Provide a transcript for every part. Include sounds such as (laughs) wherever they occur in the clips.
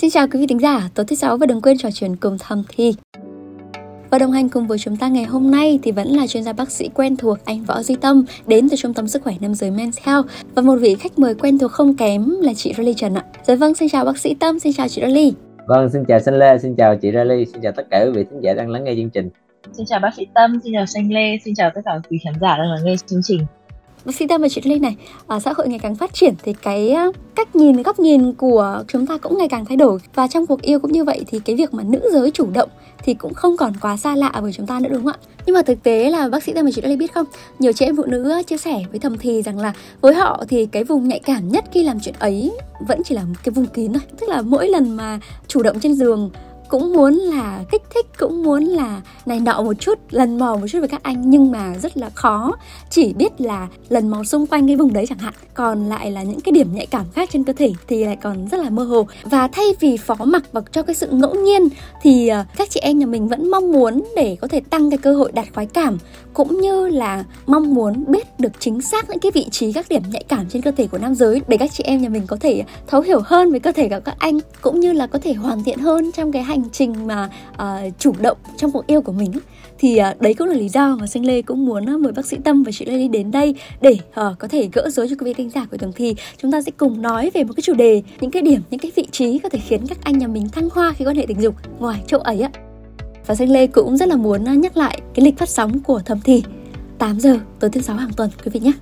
Xin chào quý vị thính giả, tối thứ sáu và đừng quên trò chuyện cùng thầm thi. Và đồng hành cùng với chúng ta ngày hôm nay thì vẫn là chuyên gia bác sĩ quen thuộc anh Võ Duy Tâm đến từ Trung tâm Sức khỏe Nam giới Men's Health và một vị khách mời quen thuộc không kém là chị Rolly Trần ạ. Dạ vâng, xin chào bác sĩ Tâm, xin chào chị Rolly. Vâng, xin chào Sinh Lê, xin chào chị Rolly, xin chào tất cả quý vị thính giả đang lắng nghe chương trình. Xin chào bác sĩ Tâm, xin chào Xanh Lê, xin chào tất cả quý khán giả đang lắng nghe chương trình. Bác sĩ thêm và chị Linh này, à, xã hội ngày càng phát triển thì cái cách nhìn, góc nhìn của chúng ta cũng ngày càng thay đổi và trong cuộc yêu cũng như vậy thì cái việc mà nữ giới chủ động thì cũng không còn quá xa lạ với chúng ta nữa đúng không ạ? Nhưng mà thực tế là bác sĩ Tâm và chị Linh biết không, nhiều chị em phụ nữ chia sẻ với thầm thì rằng là với họ thì cái vùng nhạy cảm nhất khi làm chuyện ấy vẫn chỉ là cái vùng kín thôi. Tức là mỗi lần mà chủ động trên giường cũng muốn là, kích thích, cũng muốn là này nọ một chút, lần mò một chút với các anh, nhưng mà rất là khó. Chỉ biết là lần mò xung quanh cái vùng đấy chẳng hạn, còn lại là những cái điểm nhạy cảm khác trên cơ thể thì lại còn rất là mơ hồ. Và thay vì phó mặc vào cho cái sự ngẫu nhiên thì ờ, các chị em nhà mình vẫn mong muốn để có thể tăng cái cơ hội đạt khoái cảm, cũng như là mong muốn biết được chính xác những cái vị trí, các điểm nhạy cảm trên cơ thể của nam giới để các chị em nhà mình có thể thấu hiểu hơn về cơ thể của các anh, cũng như là có thể hoàn thiện hơn trong cái hành trình mà uh, chủ động trong cuộc yêu của mình thì uh, đấy cũng là lý do mà xanh lê cũng muốn uh, mời bác sĩ tâm và chị lê đi đến đây để uh, có thể gỡ rối cho quý vị khán giả của tường thì chúng ta sẽ cùng nói về một cái chủ đề những cái điểm những cái vị trí có thể khiến các anh nhà mình thăng hoa khi quan hệ tình dục ngoài chỗ ấy á. Và xanh Lê cũng rất là muốn nhắc lại cái lịch phát sóng của Thầm Thì 8 giờ tối thứ sáu hàng tuần quý vị nhé.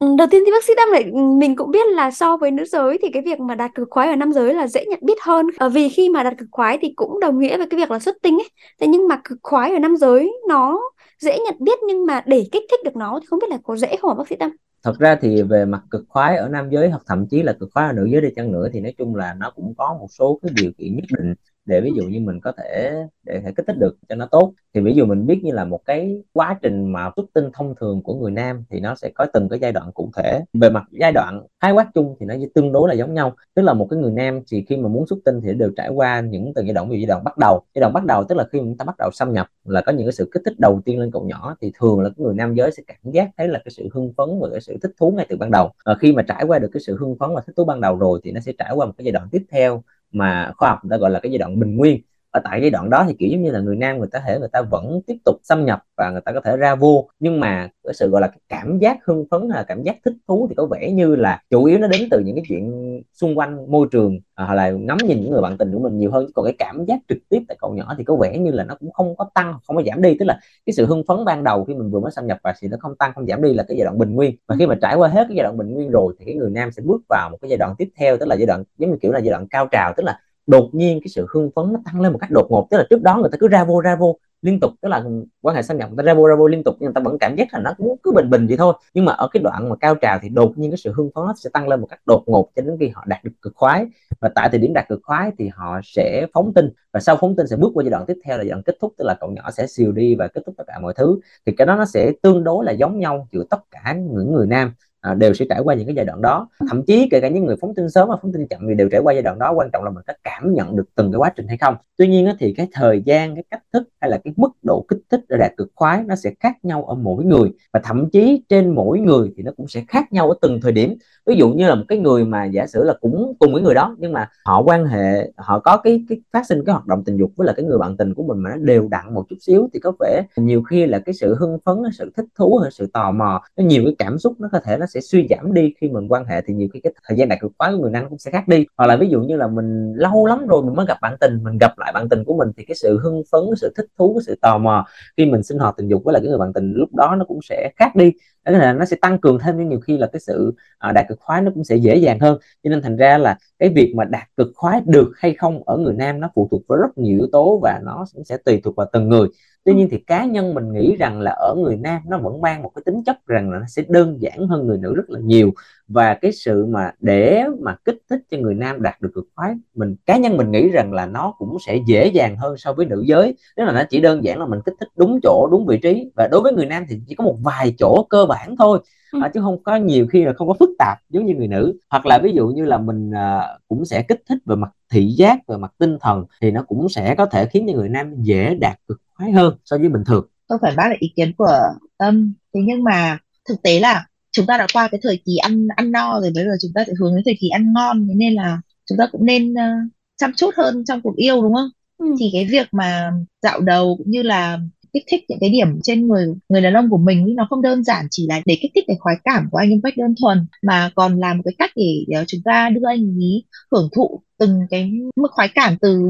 Đầu tiên thì bác sĩ Tâm lại mình cũng biết là so với nữ giới thì cái việc mà đạt cực khoái ở nam giới là dễ nhận biết hơn. À, vì khi mà đạt cực khoái thì cũng đồng nghĩa với cái việc là xuất tinh ấy. Thế nhưng mà cực khoái ở nam giới nó dễ nhận biết nhưng mà để kích thích được nó thì không biết là có dễ không hả bác sĩ Tâm thật ra thì về mặt cực khoái ở nam giới hoặc thậm chí là cực khoái ở nữ giới đi chăng nữa thì nói chung là nó cũng có một số cái điều kiện nhất định để ví dụ như mình có thể, để thể kích thích được cho nó tốt. Thì ví dụ mình biết như là một cái quá trình mà xuất tinh thông thường của người nam thì nó sẽ có từng cái giai đoạn cụ thể. Về mặt giai đoạn, khái quát chung thì nó tương đối là giống nhau. Tức là một cái người nam thì khi mà muốn xuất tinh thì đều trải qua những từng giai đoạn, ví dụ giai đoạn bắt đầu. Giai đoạn bắt đầu tức là khi chúng ta bắt đầu xâm nhập là có những cái sự kích thích đầu tiên lên cậu nhỏ thì thường là cái người nam giới sẽ cảm giác thấy là cái sự hưng phấn và cái sự thích thú ngay từ ban đầu. Và khi mà trải qua được cái sự hưng phấn và thích thú ban đầu rồi thì nó sẽ trải qua một cái giai đoạn tiếp theo mà khoa học người ta gọi là cái giai đoạn bình nguyên ở tại giai đoạn đó thì kiểu giống như là người nam người ta thể người ta vẫn tiếp tục xâm nhập và người ta có thể ra vô nhưng mà cái sự gọi là cái cảm giác hưng phấn là cảm giác thích thú thì có vẻ như là chủ yếu nó đến từ những cái chuyện xung quanh môi trường à, hoặc là ngắm nhìn những người bạn tình của mình nhiều hơn. Còn cái cảm giác trực tiếp tại cậu nhỏ thì có vẻ như là nó cũng không có tăng không có giảm đi. Tức là cái sự hưng phấn ban đầu khi mình vừa mới xâm nhập vào thì nó không tăng không giảm đi là cái giai đoạn bình nguyên. Và khi mà trải qua hết cái giai đoạn bình nguyên rồi thì cái người nam sẽ bước vào một cái giai đoạn tiếp theo tức là giai đoạn giống như kiểu là giai đoạn cao trào tức là đột nhiên cái sự hưng phấn nó tăng lên một cách đột ngột, tức là trước đó người ta cứ ra vô ra vô liên tục, tức là quan hệ xâm nhập người ta ra vô ra vô liên tục, nhưng người ta vẫn cảm giác là nó cũng cứ bình bình vậy thôi. Nhưng mà ở cái đoạn mà cao trào thì đột nhiên cái sự hưng phấn nó sẽ tăng lên một cách đột ngột cho đến khi họ đạt được cực khoái. Và tại thời điểm đạt cực khoái thì họ sẽ phóng tinh, và sau phóng tinh sẽ bước qua giai đoạn tiếp theo là giai đoạn kết thúc, tức là cậu nhỏ sẽ xìu đi và kết thúc tất cả mọi thứ. Thì cái đó nó sẽ tương đối là giống nhau giữa tất cả những người nam à, đều sẽ trải qua những cái giai đoạn đó. Thậm chí kể cả những người phóng tinh sớm và phóng tinh chậm thì đều trải qua giai đoạn đó quan trọng là mình có cảm nhận được từng cái quá trình hay không. Tuy nhiên thì cái thời gian cái cách thức hay là cái mức độ kích thích để đạt cực khoái nó sẽ khác nhau ở mỗi người. Và thậm chí trên mỗi người thì nó cũng sẽ khác nhau ở từng thời điểm. Ví dụ như là một cái người mà giả sử là cũng cùng với người đó nhưng mà họ quan hệ họ có cái cái phát sinh cái hoạt động tình dục với là cái người bạn tình của mình mà nó đều đặn một chút xíu thì có vẻ nhiều khi là cái sự hưng phấn sự thích thú sự tò mò nó nhiều cái cảm xúc nó có thể nó sẽ suy giảm đi. Khi mình quan hệ thì nhiều khi cái thời gian đạt cực khoái của người nam cũng sẽ khác đi. Hoặc là ví dụ như là mình lâu lắm rồi mình mới gặp bạn tình, mình gặp lại bạn tình của mình thì cái sự hưng phấn sự thích thú, cái sự tò mò khi mình sinh hoạt tình dục với lại cái người bạn tình lúc đó nó cũng sẽ khác đi đó là nó sẽ tăng cường thêm nhưng nhiều khi là cái sự uh, đạt cực khoái nó cũng sẽ dễ dàng hơn. Cho nên thành ra là cái việc mà đạt cực khoái được hay không ở người nam nó phụ thuộc vào rất nhiều yếu tố và nó cũng sẽ tùy thuộc vào từng người. Tuy nhiên thì cá nhân mình nghĩ rằng là ở người nam nó vẫn mang một cái tính chất rằng là nó sẽ đơn giản hơn người nữ rất là nhiều và cái sự mà để mà kích thích cho người nam đạt được cực khoái mình cá nhân mình nghĩ rằng là nó cũng sẽ dễ dàng hơn so với nữ giới. Tức là nó chỉ đơn giản là mình kích thích đúng chỗ đúng vị trí. Và đối với người nam thì chỉ có một vài chỗ cơ bản thôi. Ừ. à, chứ không có nhiều khi là không có phức tạp giống như người nữ. Hoặc là ví dụ như là mình à, cũng sẽ kích thích về mặt thị giác về mặt tinh thần thì nó cũng sẽ có thể khiến cho người nam dễ đạt cực khoái hơn so với bình thường. Tôi phải bác lại ý kiến của tâm. Thế nhưng mà thực tế là chúng ta đã qua cái thời kỳ ăn ăn no rồi bây giờ chúng ta sẽ hướng đến thời kỳ ăn ngon thế nên là chúng ta cũng nên uh, chăm chút hơn trong cuộc yêu đúng không ừ. thì cái việc mà dạo đầu cũng như là kích thích những cái điểm trên người người đàn ông của mình nó không đơn giản chỉ là để kích thích cái khoái cảm của anh một cách đơn thuần mà còn là một cái cách để, để chúng ta đưa anh ấy hưởng thụ từng cái mức khoái cảm từ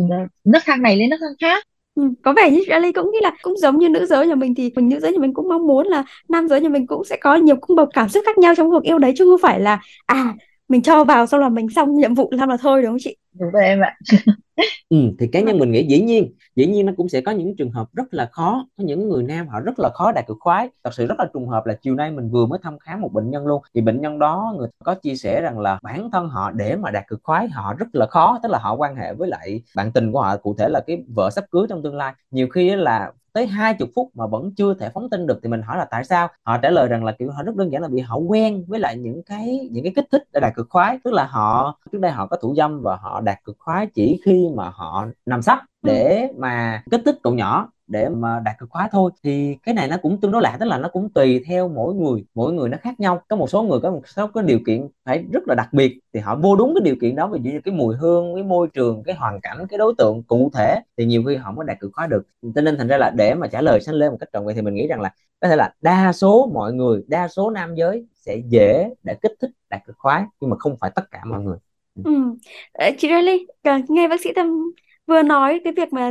nước thang này lên nước thang khác Ừ, có vẻ như Ali cũng nghĩ là cũng giống như nữ giới nhà mình thì mình nữ giới nhà mình cũng mong muốn là nam giới nhà mình cũng sẽ có nhiều cung bậc cảm xúc khác nhau trong cuộc yêu đấy chứ không phải là à mình cho vào xong là mình xong nhiệm vụ làm là thôi đúng không chị? Đúng rồi em ạ. (laughs) ừ, thì cá nhân mình nghĩ dĩ nhiên dĩ nhiên nó cũng sẽ có những trường hợp rất là khó. Có những người nam họ rất là khó đạt cực khoái. Thật sự rất là trùng hợp là chiều nay mình vừa mới thăm khám một bệnh nhân luôn. Thì bệnh nhân đó người có chia sẻ rằng là bản thân họ để mà đạt cực khoái họ rất là khó. Tức là họ quan hệ với lại bạn tình của họ cụ thể là cái vợ sắp cưới trong tương lai. Nhiều khi là tới hai chục phút mà vẫn chưa thể phóng tin được thì mình hỏi là tại sao? Họ trả lời rằng là kiểu họ rất đơn giản là vì họ quen với lại những cái những cái kích thích để đạt cực khoái. Tức là họ trước đây họ có thủ dâm và họ đạt cực khoái chỉ khi mà họ nằm sấp để mà kích thích cậu nhỏ để mà đạt cực khoái thôi. Thì cái này nó cũng tương đối lạ, tức là nó cũng tùy theo mỗi người mỗi người nó khác nhau. Có một số người có một số cái điều kiện phải rất là đặc biệt thì họ vô đúng cái điều kiện đó, ví dụ như cái mùi hương, cái môi trường, cái hoàn cảnh, cái đối tượng cụ thể thì nhiều khi họ mới đạt cực khoái được. Cho nên thành ra là để mà trả lời sanh lên một cách trọn vẹn thì mình nghĩ rằng là có thể là đa số mọi người, đa số nam giới sẽ dễ để kích thích đạt cực khoái nhưng mà không phải tất cả mọi người. Ừ. Ờ, chị Riley ờ, nghe bác sĩ Tâm vừa nói cái việc mà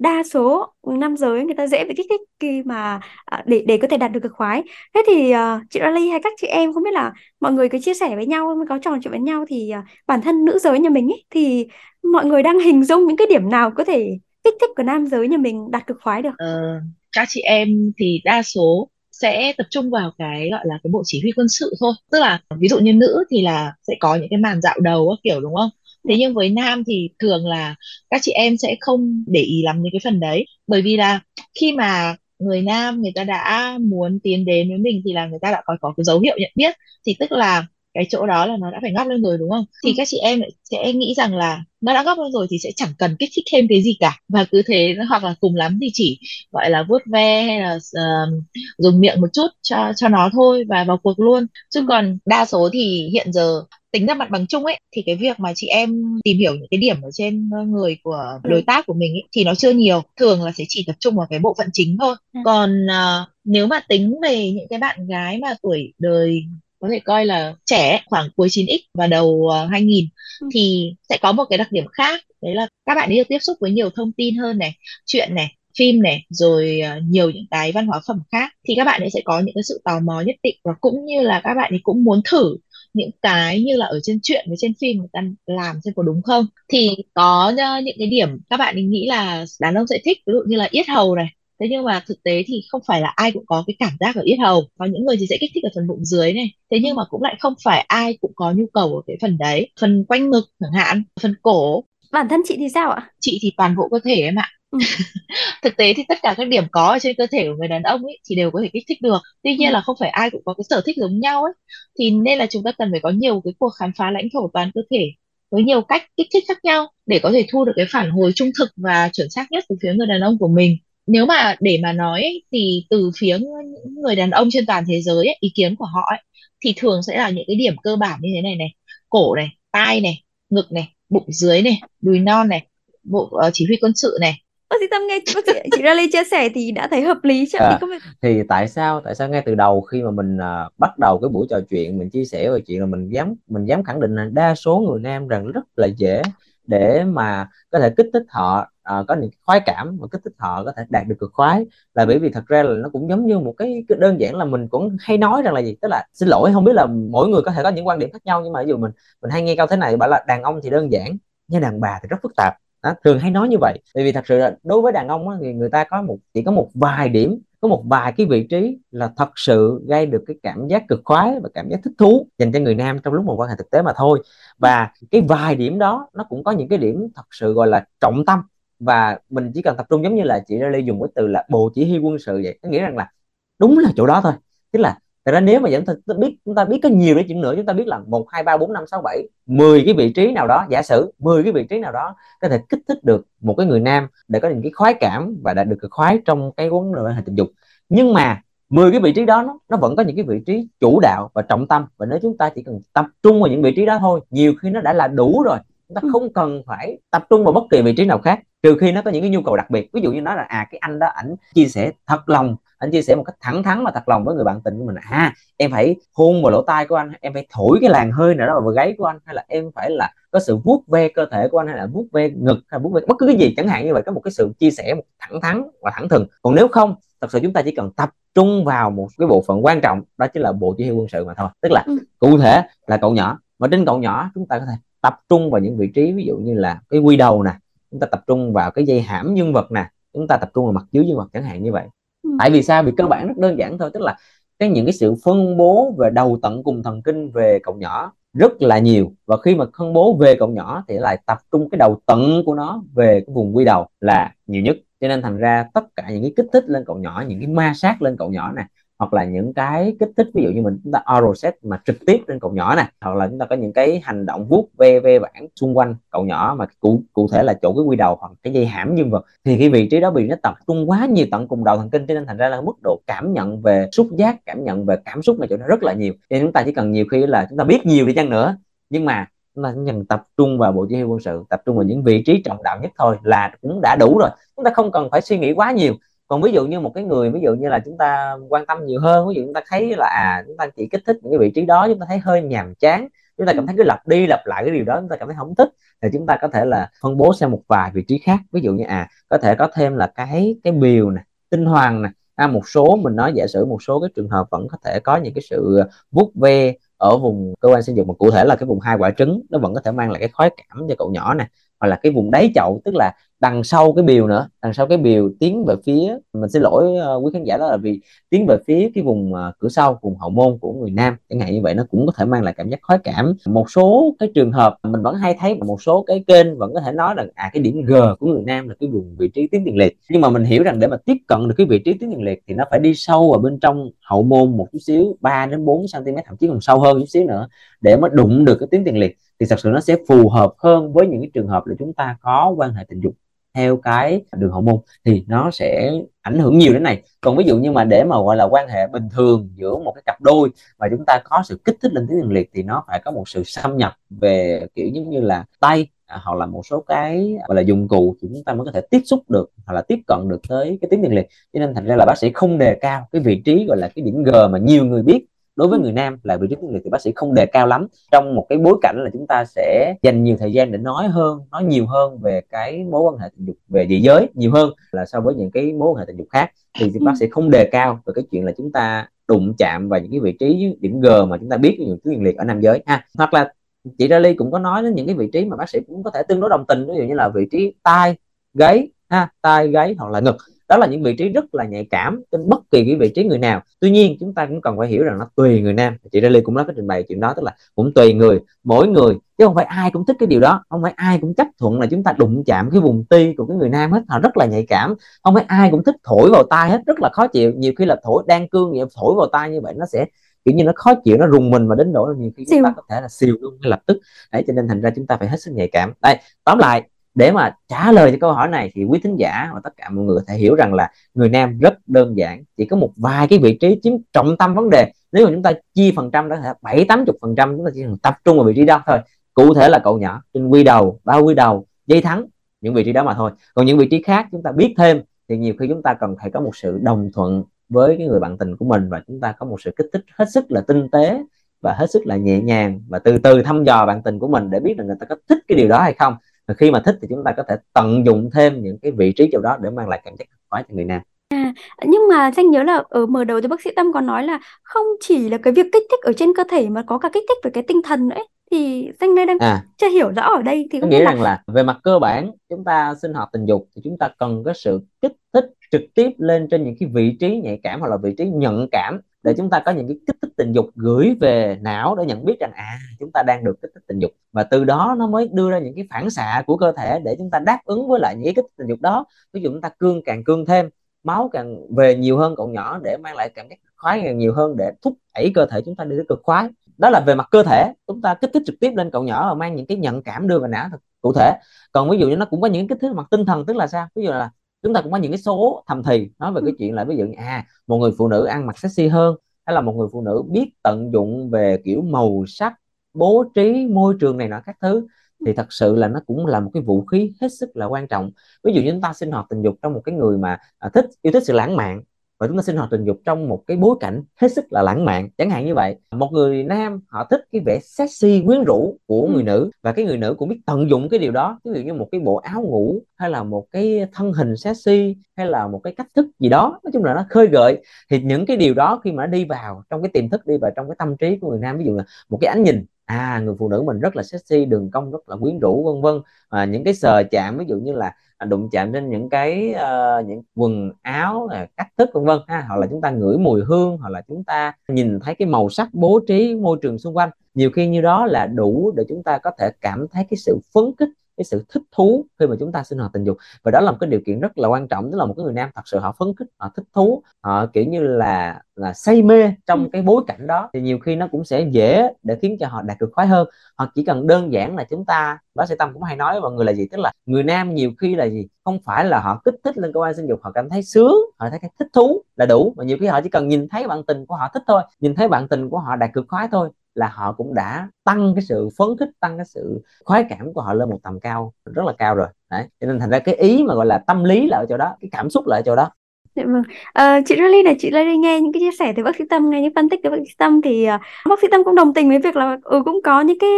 đa số nam giới người ta dễ bị kích thích khi mà à, để để có thể đạt được cực khoái. Thế thì uh, chị Rally hay các chị em không biết là mọi người cứ chia sẻ với nhau có trò chuyện với nhau thì uh, bản thân nữ giới nhà mình ấy, thì mọi người đang hình dung những cái điểm nào có thể kích thích của nam giới nhà mình đạt cực khoái được? Ờ, các chị em thì đa số sẽ tập trung vào cái gọi là cái bộ chỉ huy quân sự thôi. Tức là ví dụ như nữ thì là sẽ có những cái màn dạo đầu các kiểu đúng không? Thế nhưng với nam thì thường là các chị em sẽ không để ý lắm những cái phần đấy. Bởi vì là khi mà người nam người ta đã muốn tiến đến với mình thì là người ta đã có có cái dấu hiệu nhận biết. Thì tức là cái chỗ đó là nó đã phải ngóc lên rồi đúng không thì ừ. các chị em sẽ nghĩ rằng là nó đã ngóc lên rồi thì sẽ chẳng cần kích thích thêm cái gì cả và cứ thế hoặc là cùng lắm thì chỉ gọi là vuốt ve hay là uh, dùng miệng một chút cho cho nó thôi và vào cuộc luôn chứ ừ. còn đa số thì hiện giờ tính ra mặt bằng chung ấy thì cái việc mà chị em tìm hiểu những cái điểm ở trên người của ừ. đối tác của mình ấy, thì nó chưa nhiều thường là sẽ chỉ tập trung vào cái bộ phận chính thôi còn uh, nếu mà tính về những cái bạn gái mà tuổi đời có thể coi là trẻ khoảng cuối 9x và đầu uh, 2000 ừ. thì sẽ có một cái đặc điểm khác đấy là các bạn ấy tiếp xúc với nhiều thông tin hơn này chuyện này phim này rồi uh, nhiều những cái văn hóa phẩm khác thì các bạn ấy sẽ có những cái sự tò mò nhất định và cũng như là các bạn ấy cũng muốn thử những cái như là ở trên truyện với trên phim người ta làm xem có đúng không thì có những cái điểm các bạn ấy nghĩ là đàn ông sẽ thích ví dụ như là yết hầu này thế nhưng mà thực tế thì không phải là ai cũng có cái cảm giác ở yết hầu. Có những người thì sẽ kích thích ở phần bụng dưới này. Thế nhưng mà cũng lại không phải ai cũng có nhu cầu ở cái phần đấy. Phần quanh ngực chẳng hạn phần cổ. Bản thân chị thì sao ạ? Chị thì toàn bộ cơ thể em ạ. Ừ. (laughs) thực tế thì tất cả các điểm có ở trên cơ thể của người đàn ông ấy thì đều có thể kích thích được. Tuy nhiên ừ. là không phải ai cũng có cái sở thích giống nhau ấy. Thì nên là chúng ta cần phải có nhiều cái cuộc khám phá lãnh thổ toàn cơ thể với nhiều cách kích thích khác nhau để có thể thu được cái phản hồi trung thực và chuẩn xác nhất từ phía người đàn ông của mình nếu mà để mà nói thì từ phía những người đàn ông trên toàn thế giới ấy, ý kiến của họ ấy, thì thường sẽ là những cái điểm cơ bản như thế này này. Cổ này tai này ngực này bụng dưới này đùi non này bộ uh, chỉ huy quân sự này. Bác sĩ tâm nghe bác sĩ chị Raleigh chia sẻ thì đã thấy hợp lý chứ à, thì tại sao tại sao ngay từ đầu khi mà mình uh, bắt đầu cái buổi trò chuyện mình chia sẻ về chuyện là mình dám mình dám khẳng định là đa số người nam rằng rất là dễ để mà có thể kích thích họ uh, có những khoái cảm và kích thích họ có thể đạt được cực khoái. Là bởi vì thật ra là nó cũng giống như một cái, cái đơn giản là mình cũng hay nói rằng là gì? Tức là xin lỗi không biết là mỗi người có thể có những quan điểm khác nhau nhưng mà ví dụ mình mình hay nghe câu thế này bảo là đàn ông thì đơn giản nhưng đàn bà thì rất phức tạp. Đó, thường hay nói như vậy. Bởi vì thật sự là đối với đàn ông á, thì người ta có một chỉ có một vài điểm có một vài cái vị trí là thật sự gây được cái cảm giác cực khoái và cảm giác thích thú dành cho người nam trong lúc một quan hệ thực tế mà thôi. Và cái vài điểm đó nó cũng có những cái điểm thật sự gọi là trọng tâm và mình chỉ cần tập trung giống như là chị Riley dùng cái từ là bộ chỉ huy quân sự vậy. Có nghĩa rằng là đúng là chỗ đó thôi. Tức là Thật ra nếu mà chúng ta biết chúng ta biết có nhiều cái chuyện nữa chúng ta biết là một hai ba bốn năm sáu bảy mười cái vị trí nào đó giả sử 10 cái vị trí nào đó có thể kích thích được một cái người nam để có những cái khoái cảm và đạt được cái khoái trong cái vấn đề tình dục. Nhưng mà 10 cái vị trí đó nó, nó vẫn có những cái vị trí chủ đạo và trọng tâm. Và nếu chúng ta chỉ cần tập trung vào những vị trí đó thôi nhiều khi nó đã là đủ rồi. Chúng ta ừ. không cần phải tập trung vào bất kỳ vị trí nào khác trừ khi nó có những cái nhu cầu đặc biệt. Ví dụ như nói là à cái anh đó ảnh chia sẻ thật lòng anh chia sẻ một cách thẳng thắn mà thật lòng với người bạn tình của mình. À em phải hôn vào lỗ tai của anh em phải thổi cái làn hơi nào đó vào gáy của anh hay là em phải là có sự vuốt ve cơ thể của anh hay là vuốt ve ngực hay vuốt ve bất cứ cái gì chẳng hạn như vậy có một cái sự chia sẻ một thẳng thắn và thẳng thừng. Còn nếu không thật sự chúng ta chỉ cần tập trung vào một cái bộ phận quan trọng đó chính là bộ chỉ huy quân sự mà thôi. Tức là ừ. cụ thể là cậu nhỏ và trên cậu nhỏ chúng ta có thể tập trung vào những vị trí ví dụ như là cái quy đầu nè chúng ta tập trung vào cái dây hãm dương vật nè chúng ta tập trung vào mặt dưới dương vật chẳng hạn như vậy. Ừ. tại vì sao? Vì cơ bản rất đơn giản thôi tức là cái những cái sự phân bố về đầu tận cùng thần kinh về cậu nhỏ rất là nhiều. Và khi mà phân bố về cậu nhỏ thì lại tập trung cái đầu tận của nó về cái vùng quy đầu là nhiều nhất. Cho nên thành ra tất cả những cái kích thích lên cậu nhỏ những cái ma sát lên cậu nhỏ này hoặc là những cái kích thích, ví dụ như mình, chúng ta oral sex mà trực tiếp trên cậu nhỏ này hoặc là chúng ta có những cái hành động vuốt ve ve bản xung quanh cậu nhỏ mà cụ cụ thể là chỗ cái quy đầu hoặc cái dây hãm dương vật, thì cái vị trí đó bị nó tập trung quá nhiều tận cùng đầu thần kinh cho nên thành ra là mức độ cảm nhận về xúc giác, cảm nhận về cảm xúc này chỗ nó rất là nhiều. Nên chúng ta chỉ cần nhiều khi là chúng ta biết nhiều đi chăng nữa, nhưng mà chúng ta cần tập trung vào bộ chỉ huy quân sự, tập trung vào những vị trí trọng đạo nhất thôi là cũng đã đủ rồi. Chúng ta không cần phải suy nghĩ quá nhiều còn ví dụ như một cái người ví dụ như là chúng ta quan tâm nhiều hơn ví dụ chúng ta thấy là à chúng ta chỉ kích thích những cái vị trí đó chúng ta thấy hơi nhàm chán chúng ta cảm thấy cứ lặp đi lặp lại cái điều đó chúng ta cảm thấy không thích thì chúng ta có thể là phân bố sang một vài vị trí khác. Ví dụ như à có thể có thêm là cái cái biều nè tinh hoàng nè. À, một số mình nói giả sử một số cái trường hợp vẫn có thể có những cái sự vuốt ve ở vùng cơ quan sinh dục mà cụ thể là cái vùng hai quả trứng nó vẫn có thể mang lại cái khoái cảm cho cậu nhỏ này hoặc là cái vùng đáy chậu tức là đằng sau cái biểu nữa, đằng sau cái biểu tiến về phía, mình xin lỗi ờ, quý khán giả đó là vì tiến về phía cái vùng ờ, cửa sau, vùng hậu môn của người nam. Chẳng hạn như vậy nó cũng có thể mang lại cảm giác khoái cảm. Một số cái trường hợp mình vẫn hay thấy một số cái kênh vẫn có thể nói là à cái điểm G của người nam là cái vùng vị trí tiến tiền liệt. Nhưng mà mình hiểu rằng để mà tiếp cận được cái vị trí tiến tiền liệt thì nó phải đi sâu vào bên trong hậu môn một chút xíu 3 đến 4 cm thậm chí còn sâu hơn chút xíu nữa, để mới đụng được cái tiến tiền liệt. Thì thật sự nó sẽ phù hợp hơn với những cái trường hợp là chúng ta có quan hệ tình dục theo cái đường hậu môn thì nó sẽ ảnh hưởng nhiều đến này. Còn ví dụ như mà để mà gọi là quan hệ bình thường giữa một cái cặp đôi mà chúng ta có sự kích thích lên tuyến tiền liệt thì nó phải có một sự xâm nhập về kiểu giống như là tay à, hoặc là một số cái gọi là dụng cụ thì chúng ta mới có thể tiếp xúc được hoặc là tiếp cận được tới cái tuyến tiền liệt. Cho nên thành ra là bác sĩ không đề cao cái vị trí gọi là cái điểm G mà nhiều người biết đối với người nam là vị trí quyết liệt thì bác sĩ không đề cao lắm. Trong một cái bối cảnh là chúng ta sẽ dành nhiều thời gian để nói hơn nói nhiều hơn về cái mối quan hệ tình dục về dị giới nhiều hơn là so với những cái mối quan hệ tình dục khác. Thì bác sĩ không đề cao về cái chuyện là chúng ta đụng chạm vào những cái vị trí điểm G mà chúng ta biết những tuyến liệt ở nam giới ha. Hoặc là chị Rally cũng có nói đến những cái vị trí mà bác sĩ cũng có thể tương đối đồng tình ví dụ như là vị trí tai gáy ha tai gáy hoặc là ngực đó là những vị trí rất là nhạy cảm trên bất kỳ cái vị trí người nào. Tuy nhiên chúng ta cũng cần phải hiểu rằng nó tùy người nam. Chị Lê cũng nói cái trình bày chuyện đó tức là cũng tùy người mỗi người chứ không phải ai cũng thích cái điều đó. Không phải ai cũng chấp thuận là chúng ta đụng chạm cái vùng ti của cái người nam hết. Họ rất là nhạy cảm. Không phải ai cũng thích thổi vào tai hết. Rất là khó chịu. Nhiều khi là thổi đang cương vậy thổi vào tai như vậy nó sẽ kiểu như nó khó chịu nó rùng mình mà đến độ nhiều khi chúng ta có thể là siêu luôn ngay lập tức. Đấy cho nên thành ra chúng ta phải hết sức nhạy cảm. Đây tóm lại để mà trả lời cho câu hỏi này thì quý thính giả và tất cả mọi người có thể hiểu rằng là người nam rất đơn giản, chỉ có một vài cái vị trí chiếm trọng tâm vấn đề. Nếu mà chúng ta chia phần trăm đó là bảy, tám chục phần trăm, chúng ta chỉ cần tập trung vào vị trí đó thôi. Cụ thể là cậu nhỏ, trên quy đầu, bao quy đầu, dây thắng, những vị trí đó mà thôi. Còn những vị trí khác chúng ta biết thêm, thì nhiều khi chúng ta cần phải có một sự đồng thuận với cái người bạn tình của mình và chúng ta có một sự kích thích hết sức là tinh tế và hết sức là nhẹ nhàng và từ từ thăm dò bạn tình của mình để biết là người ta có thích cái điều đó hay không khi mà thích thì chúng ta có thể tận dụng thêm những cái vị trí chỗ đó để mang lại cảm giác khoái cho người nam. À, nhưng mà Danh nhớ là ở mở đầu thì bác sĩ Tâm có nói là không chỉ là cái việc kích thích ở trên cơ thể mà có cả kích thích về cái tinh thần nữa ấy. Thì Danh đây đang à, chưa hiểu rõ ở đây thì có nghĩa là... rằng là về mặt cơ bản chúng ta sinh hoạt tình dục thì chúng ta cần có sự kích thích trực tiếp lên trên những cái vị trí nhạy cảm hoặc là vị trí nhận cảm để chúng ta có những cái kích thích tình dục gửi về não để nhận biết rằng à chúng ta đang được kích thích tình dục. Và từ đó nó mới đưa ra những cái phản xạ của cơ thể để chúng ta đáp ứng với lại những cái kích thích tình dục đó. Ví dụ chúng ta cương càng cương thêm, máu càng về nhiều hơn cậu nhỏ để mang lại cảm giác khoái càng nhiều hơn để thúc đẩy cơ thể chúng ta đi tới cực khoái. Đó là về mặt cơ thể, chúng ta kích thích trực tiếp lên cậu nhỏ và mang những cái nhận cảm đưa vào não thật cụ thể. Còn ví dụ như nó cũng có những kích thích mặt tinh thần, tức là sao? Ví dụ là chúng ta cũng có những cái số thầm thì nói về cái ừ. chuyện là ví dụ như à một người phụ nữ ăn mặc sexy hơn hay là một người phụ nữ biết tận dụng về kiểu màu sắc bố trí môi trường này nọ các thứ thì thật sự là nó cũng là một cái vũ khí hết sức là quan trọng ví dụ như chúng ta sinh hoạt tình dục trong một cái người mà à, thích yêu thích sự lãng mạn và chúng ta sinh hoạt tình dục trong một cái bối cảnh hết sức là lãng mạn chẳng hạn như vậy. Một người nam họ thích cái vẻ sexy quyến rũ của người ừ. nữ và cái người nữ cũng biết tận dụng cái điều đó. Ví dụ như một cái bộ áo ngủ hay là một cái thân hình sexy hay là một cái cách thức gì đó. Nói chung là nó khơi gợi. Thì những cái điều đó khi mà nó đi vào trong cái tiềm thức đi vào trong cái tâm trí của người nam ví dụ là một cái ánh nhìn à người phụ nữ mình rất là sexy đường cong rất là quyến rũ vân vân. À, những cái sờ chạm ví dụ như là à, đụng chạm trên những cái uh, những quần áo à, cách thức vân vân ha hoặc là chúng ta ngửi mùi hương hoặc là chúng ta nhìn thấy cái màu sắc bố trí môi trường xung quanh. Nhiều khi như đó là đủ để chúng ta có thể cảm thấy cái sự phấn khích cái sự thích thú khi mà chúng ta sinh hoạt tình dục. Và đó là một cái điều kiện rất là quan trọng tức là một cái người nam thật sự họ phấn khích họ thích thú họ kiểu như là là say mê trong ừ. cái bối cảnh đó. Thì nhiều khi nó cũng sẽ dễ để khiến cho họ đạt được khoái hơn. Hoặc chỉ cần đơn giản là chúng ta bác sĩ tâm cũng hay nói với mọi người là gì? Tức là người nam nhiều khi là gì? Không phải là họ kích thích lên cơ quan sinh dục họ cảm thấy sướng họ thấy cái thích thú là đủ. Mà nhiều khi họ chỉ cần nhìn thấy bạn tình của họ thích thôi nhìn thấy bạn tình của họ đạt cực khoái thôi là họ cũng đã tăng cái sự phấn khích tăng cái sự khoái cảm của họ lên một tầm cao rất là cao rồi đấy cho nên thành ra cái ý mà gọi là tâm lý là ở chỗ đó cái cảm xúc là ở chỗ đó Dạ vâng. À, chị Rally này chị Rally nghe những cái chia sẻ từ bác sĩ Tâm nghe những phân tích từ bác sĩ Tâm thì uh, bác sĩ Tâm cũng đồng tình với việc là ừ, cũng có những cái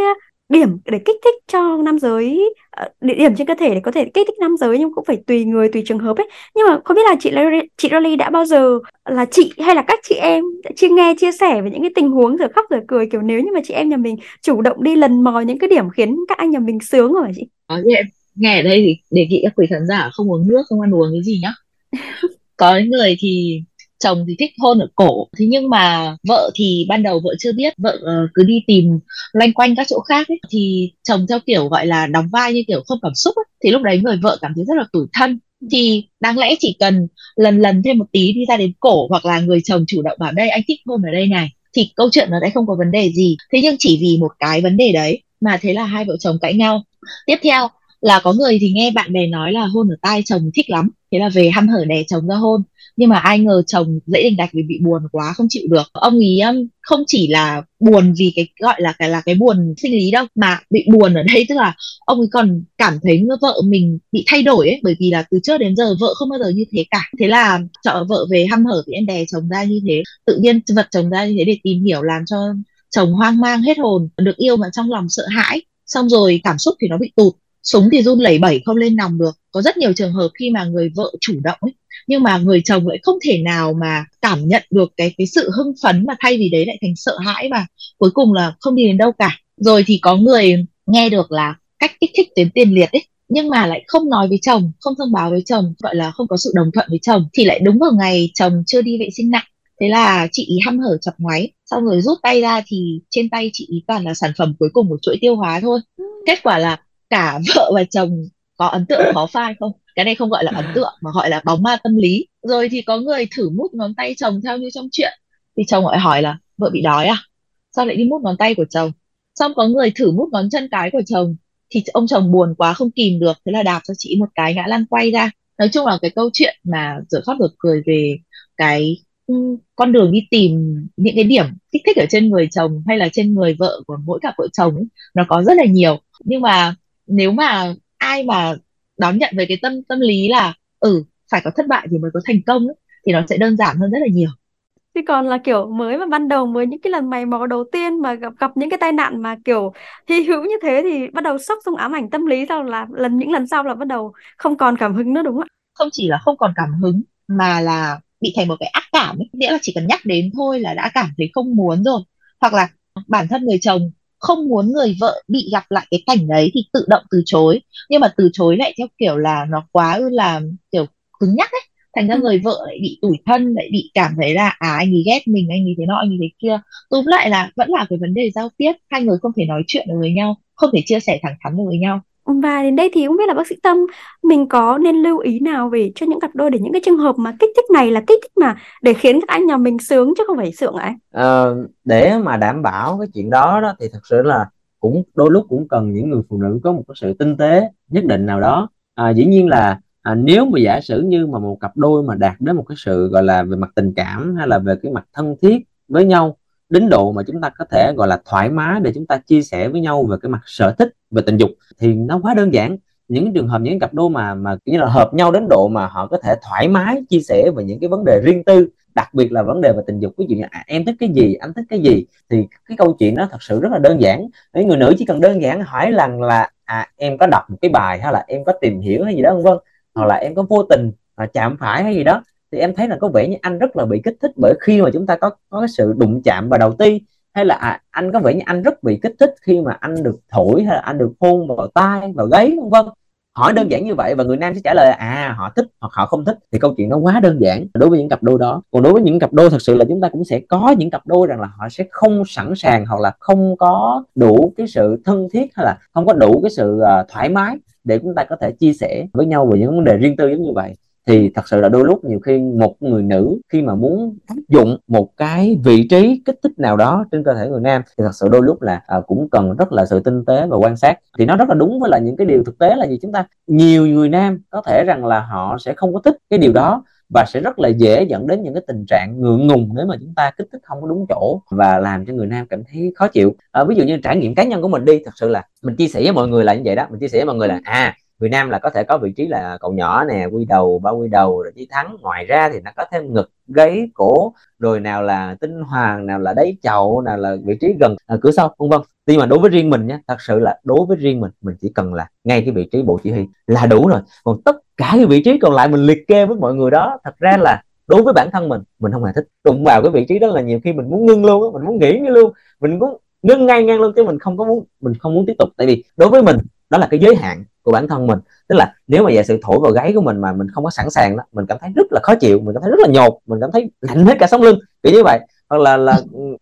điểm để kích thích cho nam giới uh, địa điểm trên cơ thể để có thể kích thích nam giới nhưng cũng phải tùy người tùy trường hợp ấy. Nhưng mà không biết là chị chị Rally đã bao giờ là chị hay là các chị em đã chia nghe chia sẻ về những cái tình huống giờ khóc giờ cười kiểu nếu như mà chị em nhà mình chủ động đi lần mò những cái điểm khiến các anh nhà mình sướng rồi chị? Ờ, nghe, nghe ở đây thì đề nghị các quý khán giả không uống nước không ăn uống cái gì nhá. (laughs) Có người thì chồng thì thích hôn ở cổ. Thế nhưng mà vợ thì ban đầu vợ chưa biết. Vợ uh, cứ đi tìm loanh quanh các chỗ khác ấy. Thì chồng theo kiểu gọi là đóng vai như kiểu không cảm xúc ấy. thì lúc đấy người vợ cảm thấy rất là tủi thân. Thì đáng lẽ chỉ cần lần lần thêm một tí đi ra đến cổ hoặc là người chồng chủ động bảo đây anh thích hôn ở đây này. Thì câu chuyện nó sẽ không có vấn đề gì. Thế nhưng chỉ vì một cái vấn đề đấy mà thế là hai vợ chồng cãi nhau. Tiếp theo là có người thì nghe bạn bè nói là hôn ở tai chồng thích lắm. Thế là về hăm hở đè chồng ra hôn nhưng mà ai ngờ chồng dễ đình đạch vì bị buồn quá, không chịu được. Ông ý um, không chỉ là buồn vì cái, gọi là cái là cái buồn sinh lý đâu, mà bị buồn ở đây tức là ông ấy còn cảm thấy vợ mình bị thay đổi ấy, bởi vì là từ trước đến giờ vợ không bao giờ như thế cả. Thế là chợ vợ về hăm hở thì em đè chồng ra như thế, tự nhiên vật chồng ra như thế để tìm hiểu làm cho chồng hoang mang hết hồn, được yêu mà trong lòng sợ hãi. Xong rồi cảm xúc thì nó bị tụt, súng thì run lẩy bẩy không lên nòng được. Có rất nhiều trường hợp khi mà người vợ chủ động ấy nhưng mà người chồng lại không thể nào mà cảm nhận được cái cái sự hưng phấn mà thay vì đấy lại thành sợ hãi và cuối cùng là không đi đến đâu cả. Rồi thì có người nghe được là cách kích thích tuyến tiền liệt ấy nhưng mà lại không nói với chồng không thông báo với chồng gọi là không có sự đồng thuận với chồng thì lại đúng vào ngày chồng chưa đi vệ sinh nặng. Thế là chị ý hăm hở chập ngoáy xong rồi rút tay ra thì trên tay chị ý toàn là sản phẩm cuối cùng của chuỗi tiêu hóa thôi. Kết quả là cả vợ và chồng có ấn tượng khó phai không cái này không gọi là ấn tượng mà gọi là bóng ma tâm lý. Rồi thì có người thử mút ngón tay chồng theo như trong chuyện. Thì chồng lại hỏi là vợ bị đói à? Sao lại đi mút ngón tay của chồng? Xong có người thử mút ngón chân cái của chồng thì ông chồng buồn quá không kìm được. Thế là đạp cho chị một cái ngã lăn quay ra. Nói chung là cái câu chuyện mà dở khóc được cười về cái con đường đi tìm những cái điểm kích thích ở trên người chồng hay là trên người vợ của mỗi cặp vợ chồng ấy, nó có rất là nhiều. Nhưng mà nếu mà ai mà đón nhận về cái tâm tâm lý là ừ phải có thất bại thì mới có thành công ấy, thì nó sẽ đơn giản hơn rất là nhiều. Chứ còn là kiểu mới mà ban đầu mới những cái lần mày mò đầu tiên mà gặp gặp những cái tai nạn mà kiểu hy hữu như thế thì bắt đầu sốc xong ám ảnh tâm lý sau là lần những lần sau là bắt đầu không còn cảm hứng nữa đúng không ạ? Không chỉ là không còn cảm hứng mà là bị thành một cái ác cảm ấy. nghĩa là chỉ cần nhắc đến thôi là đã cảm thấy không muốn rồi. Hoặc là bản thân người chồng không muốn người vợ bị gặp lại cái cảnh đấy thì tự động từ chối. Nhưng mà từ chối lại theo kiểu là nó quá là kiểu cứng nhắc ấy. Thành ra ừ. người vợ lại bị tủi thân lại bị cảm thấy là à anh ấy ghét mình anh ấy thế nọ anh ấy thế kia. Túm lại là vẫn là cái vấn đề giao tiếp. Hai người không thể nói chuyện được với nhau không thể chia sẻ thẳng thắn được với nhau và đến đây thì không biết là bác sĩ Tâm mình có nên lưu ý nào về cho những cặp đôi để những cái trường hợp mà kích thích này là kích thích mà để khiến các anh nhà mình sướng chứ không phải sượng ấy. Ờ, để mà đảm bảo cái chuyện đó đó thì thật sự là cũng đôi lúc cũng cần những người phụ nữ có một cái sự tinh tế nhất định nào đó. À, dĩ nhiên là à, nếu mà giả sử như mà một cặp đôi mà đạt đến một cái sự gọi là về mặt tình cảm hay là về cái mặt thân thiết với nhau đến độ mà chúng ta có thể gọi là thoải mái để chúng ta chia sẻ với nhau về cái mặt sở thích về tình dục thì nó quá đơn giản. Những trường hợp những cặp đôi mà mà như là hợp nhau đến độ mà họ có thể thoải mái chia sẻ về những cái vấn đề riêng tư đặc biệt là vấn đề về tình dục. Ví dụ như à, em thích cái gì anh thích cái gì thì cái câu chuyện nó thật sự rất là đơn giản. Đấy, người nữ chỉ cần đơn giản hỏi rằng là à em có đọc một cái bài hay là em có tìm hiểu hay gì đó vân vân hoặc là em có vô tình à, chạm phải hay gì đó thì em thấy là có vẻ như anh rất là bị kích thích bởi khi mà chúng ta có có cái sự đụng chạm và đầu tiên hay là à, anh có vẻ như anh rất bị kích thích khi mà anh được thổi hay là anh được hôn vào tai vào gáy vân vân. Hỏi đơn giản như vậy và người nam sẽ trả lời à họ thích hoặc họ không thích. Thì câu chuyện nó quá đơn giản đối với những cặp đôi đó. Còn đối với những cặp đôi thật sự là chúng ta cũng sẽ có những cặp đôi rằng là họ sẽ không sẵn sàng hoặc là không có đủ cái sự thân thiết hay là không có đủ cái sự uh, thoải mái để chúng ta có thể chia sẻ với nhau về những vấn đề riêng tư giống như vậy thì thật sự là đôi lúc nhiều khi một người nữ khi mà muốn áp dụng một cái vị trí kích thích nào đó trên cơ thể người nam thì thật sự đôi lúc là à, cũng cần rất là sự tinh tế và quan sát. Thì nó rất là đúng với lại những cái điều thực tế là gì chúng ta? Nhiều người nam có thể rằng là họ sẽ không có thích cái điều đó và sẽ rất là dễ dẫn đến những cái tình trạng ngượng ngùng nếu mà chúng ta kích thích không có đúng chỗ và làm cho người nam cảm thấy khó chịu. À, ví dụ như trải nghiệm cá nhân của mình đi thật sự là mình chia sẻ với mọi người là như vậy đó mình chia sẻ với mọi người là à người nam là có thể có vị trí là cậu nhỏ nè quy đầu ba quy đầu rồi chí thắng. Ngoài ra thì nó có thêm ngực gáy cổ rồi nào là tinh hoàng nào là đáy chậu nào là vị trí gần à, cửa sau vân vân. Nhưng mà đối với riêng mình nhé thật sự là đối với riêng mình mình chỉ cần là ngay cái vị trí bộ chỉ huy là đủ rồi. Còn tất cả cái vị trí còn lại mình liệt kê với mọi người đó thật ra là đối với bản thân mình mình không hề thích. Đụng vào cái vị trí đó là nhiều khi mình muốn ngưng luôn mình muốn nghỉ luôn mình muốn ngưng ngay ngang luôn chứ mình không có muốn mình không muốn tiếp tục. Tại vì đối với mình đó là cái giới hạn của bản thân mình. Tức là nếu mà giả sự thổi vào gáy của mình mà mình không có sẵn sàng đó, mình cảm thấy rất là khó chịu, mình cảm thấy rất là nhột, mình cảm thấy lạnh hết cả sống lưng. Kiểu như vậy hoặc là là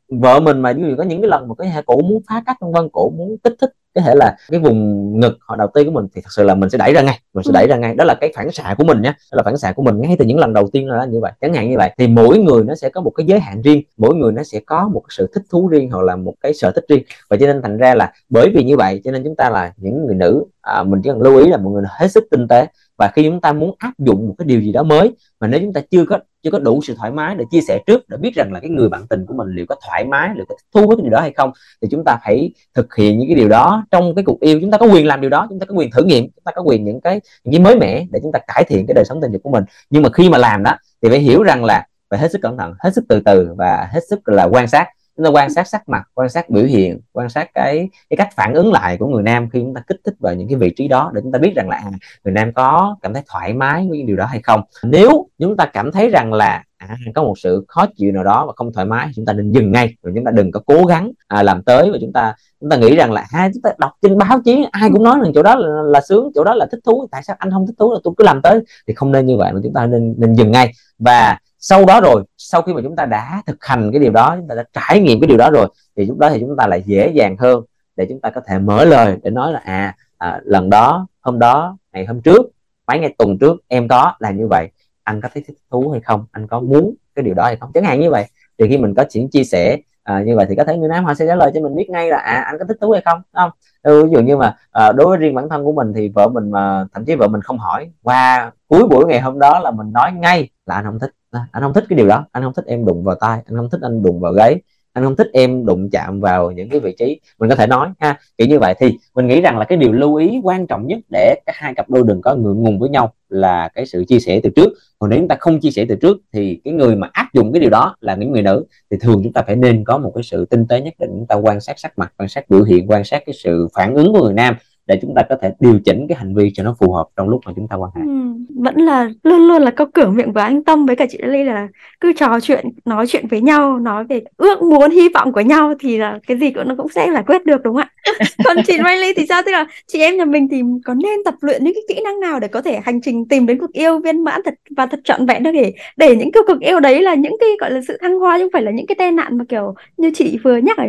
vợ mình mà ví dụ có những cái lần mà cái cổ muốn phá cách vân vân cổ muốn kích thích cái thể là cái vùng ngực họ đầu tiên của mình thì thật sự là mình sẽ đẩy ra ngay mình sẽ đẩy ra ngay. Đó là cái phản xạ của mình nhé đó là phản xạ của mình. Ngay từ những lần đầu tiên là như vậy chẳng hạn như vậy thì mỗi người nó sẽ có một cái giới hạn riêng mỗi người nó sẽ có một sự thích thú riêng hoặc là một cái sở thích riêng. Và cho nên thành ra là bởi vì như vậy cho nên chúng ta là những người nữ à, mình chỉ cần lưu ý là mọi người hết sức tinh tế và khi chúng ta muốn áp dụng một cái điều gì đó mới, mà nếu chúng ta chưa có chưa có đủ sự thoải mái để chia sẻ trước, để biết rằng là cái người bạn tình của mình liệu có thoải mái, liệu có thu với cái điều đó hay không, thì chúng ta phải thực hiện những cái điều đó trong cái cuộc yêu. Chúng ta có quyền làm điều đó, chúng ta có quyền thử nghiệm, chúng ta có quyền những cái những cái mới mẻ để chúng ta cải thiện cái đời sống tình dục của mình. Nhưng mà khi mà làm đó, thì phải hiểu rằng là phải hết sức cẩn thận, hết sức từ từ và hết sức là quan sát chúng ta quan sát sắc mặt quan sát biểu hiện quan sát cái cái cách phản ứng lại của người nam khi chúng ta kích thích vào những cái vị trí đó để chúng ta biết rằng là à, người nam có cảm thấy thoải mái với điều đó hay không. Nếu chúng ta cảm thấy rằng là à, có một sự khó chịu nào đó và không thoải mái chúng ta nên dừng ngay rồi chúng ta đừng có cố gắng à, làm tới và chúng ta chúng ta nghĩ rằng là hai chúng ta đọc trên báo chí ai cũng nói rằng chỗ đó là, là sướng chỗ đó là thích thú tại sao anh không thích thú là tôi cứ làm tới. Thì không nên như vậy mà chúng ta nên nên dừng ngay. Và sau đó rồi sau khi mà chúng ta đã thực hành cái điều đó chúng ta đã trải nghiệm cái điều đó rồi thì lúc đó thì chúng ta lại dễ dàng hơn để chúng ta có thể mở lời để nói là à, à lần đó hôm đó ngày hôm trước mấy ngày tuần trước em có là như vậy. Anh có thấy thích thú hay không? Anh có muốn cái điều đó hay không? Chẳng hạn như vậy. Thì khi mình có chuyện chia sẻ à, như vậy thì có thể người nam họ sẽ trả lời cho mình biết ngay là à anh có thích thú hay không không? Ừ, ví dụ như mà à, đối với riêng bản thân của mình thì vợ mình mà thậm chí vợ mình không hỏi qua cuối buổi ngày hôm đó là mình nói ngay là anh không thích anh không thích cái điều đó. Anh không thích em đụng vào tay anh không thích anh đụng vào gáy anh không thích em đụng chạm vào những cái vị trí mình có thể nói ha. Kiểu như vậy. Thì mình nghĩ rằng là cái điều lưu ý quan trọng nhất để các hai cặp đôi đừng có ngượng ngùng với nhau là cái sự chia sẻ từ trước. Còn nếu chúng ta không chia sẻ từ trước thì cái người mà áp dụng cái điều đó là những người nữ. Thì thường chúng ta phải nên có một cái sự tinh tế nhất định. Chúng ta quan sát sắc mặt quan sát biểu hiện quan sát cái sự phản ứng của người nam để chúng ta có thể điều chỉnh cái hành vi cho nó phù hợp trong lúc mà chúng ta quan hệ. Ừ, vẫn là luôn luôn là câu cửa miệng với anh Tâm với cả chị Ly là cứ trò chuyện nói chuyện với nhau nói về ước muốn hy vọng của nhau thì là cái gì cũng nó cũng sẽ giải quyết được đúng không ạ? (laughs) Còn chị Riley thì sao? Tức là chị em nhà mình thì có nên tập luyện những cái kỹ năng nào để có thể hành trình tìm đến cuộc yêu viên mãn thật và thật trọn vẹn đó để để những cái cuộc yêu đấy là những cái gọi là sự thăng hoa chứ không phải là những cái tai nạn mà kiểu như chị vừa nhắc ở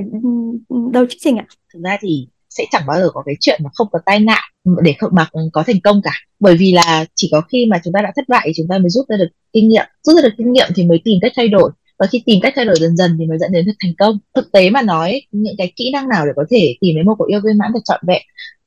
ừ, đầu chương trình ạ. Thực ra thì sẽ chẳng bao giờ có cái chuyện mà không có tai nạn để không, mà có thành công cả. Bởi vì là chỉ có khi mà chúng ta đã thất bại chúng ta mới rút ra được kinh nghiệm. Rút ra được kinh nghiệm thì mới tìm cách thay đổi. Và khi tìm cách thay đổi dần dần thì mới dẫn đến được thành công. Thực tế mà nói, những cái kỹ năng nào để có thể tìm đến một cuộc yêu viên mãn được trọn vẹn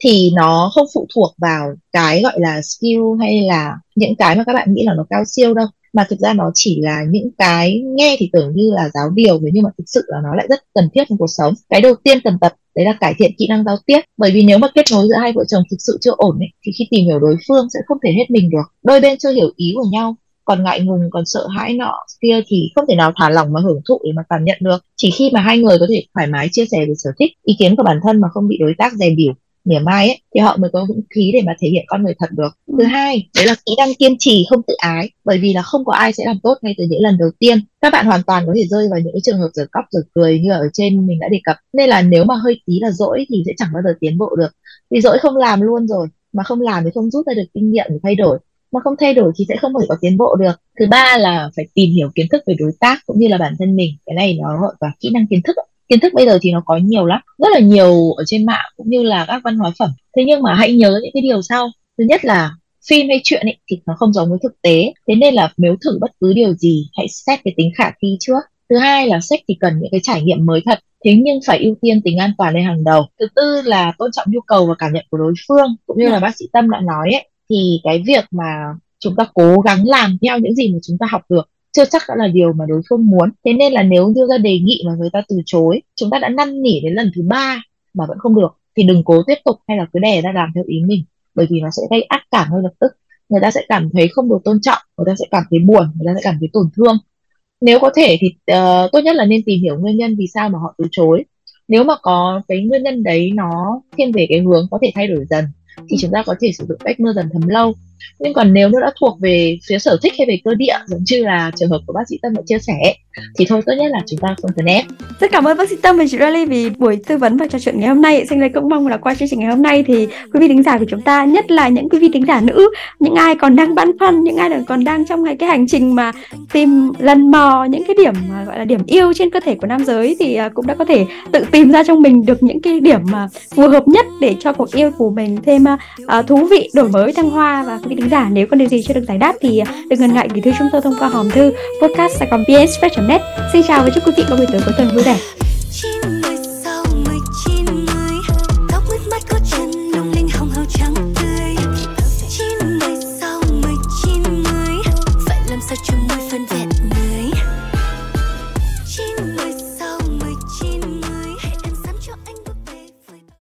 thì nó không phụ thuộc vào cái gọi là skill hay là những cái mà các bạn nghĩ là nó cao siêu đâu mà thực ra nó chỉ là những cái nghe thì tưởng như là giáo điều nhưng mà thực sự là nó lại rất cần thiết trong cuộc sống. Cái đầu tiên cần tập đấy là cải thiện kỹ năng giao tiếp. Bởi vì nếu mà kết nối giữa hai vợ chồng thực sự chưa ổn ấy, thì khi tìm hiểu đối phương sẽ không thể hết mình được. Đôi bên chưa hiểu ý của nhau còn ngại ngùng còn sợ hãi nọ kia thì không thể nào thả lỏng mà hưởng thụ để mà cảm nhận được. Chỉ khi mà hai người có thể thoải mái chia sẻ về sở thích ý kiến của bản thân mà không bị đối tác dè bỉu mỉa mai ấy thì họ mới có dũng khí để mà thể hiện con người thật được. Ừ. thứ hai đấy là kỹ năng kiên trì không tự ái bởi vì là không có ai sẽ làm tốt ngay từ những lần đầu tiên. Các bạn hoàn toàn có thể rơi vào những cái trường hợp giở cóc giở cười như ở trên mình đã đề cập. Nên là nếu mà hơi tí là dỗi thì sẽ chẳng bao giờ tiến bộ được. Vì dỗi không làm luôn rồi mà không làm thì không rút ra được kinh nghiệm để thay đổi. Mà không thay đổi thì sẽ không thể có tiến bộ được. Thứ ba là phải tìm hiểu kiến thức về đối tác cũng như là bản thân mình. Cái này nó gọi là kỹ năng kiến thức kiến thức bây giờ thì nó có nhiều lắm, rất là nhiều ở trên mạng cũng như là các văn hóa phẩm. Thế nhưng mà hãy nhớ những cái điều sau. Thứ nhất là phim hay chuyện ấy thì nó không giống với thực tế. Thế nên là nếu thử bất cứ điều gì, hãy xét cái tính khả thi trước. Thứ hai là sách thì cần những cái trải nghiệm mới thật, thế nhưng phải ưu tiên tính an toàn lên hàng đầu. Thứ tư là tôn trọng nhu cầu và cảm nhận của đối phương, cũng như là bác sĩ tâm đã nói ấy, thì cái việc mà chúng ta cố gắng làm theo những gì mà chúng ta học được chưa chắc đã là điều mà đối phương muốn. Thế nên là nếu đưa ra đề nghị mà người ta từ chối chúng ta đã năn nỉ đến lần thứ ba mà vẫn không được thì đừng cố tiếp tục hay là cứ đè ra làm theo ý mình bởi vì nó sẽ gây ác cảm ngay lập tức. Người ta sẽ cảm thấy không được tôn trọng người ta sẽ cảm thấy buồn người ta sẽ cảm thấy tổn thương. Nếu có thể thì uh, tốt nhất là nên tìm hiểu nguyên nhân vì sao mà họ từ chối. Nếu mà có cái nguyên nhân đấy nó thiên về cái hướng có thể thay đổi dần thì chúng ta có thể sử dụng cách mưa dần thấm lâu nhưng còn nếu nó đã thuộc về phía sở thích hay về cơ địa, giống như là trường hợp của bác sĩ Tâm đã chia sẻ thì thôi tốt nhất là chúng ta không cần ép. Rất cảm ơn bác sĩ Tâm và chị Rally vì buổi tư vấn và trò chuyện ngày hôm nay. Xin lời cũng mong là qua chương trình ngày hôm nay thì quý vị thính giả của chúng ta nhất là những quý vị thính giả nữ những ai còn đang băn khoăn những ai còn đang trong cái hành trình mà tìm lần mò những cái điểm gọi là điểm yêu trên cơ thể của nam giới thì à, cũng đã có thể tự tìm ra trong mình được những cái điểm mà phù hợp nhất để cho cuộc yêu của mình thêm uh, thú vị đổi mới thăng hoa. Và quý vị thính giả nếu còn điều gì chưa được giải đáp thì đừng ngần ngại gửi thư chúng tôi thông qua hòm thư podcast net xin chào và chúc quý vị có buổi tối có tuần vui vẻ.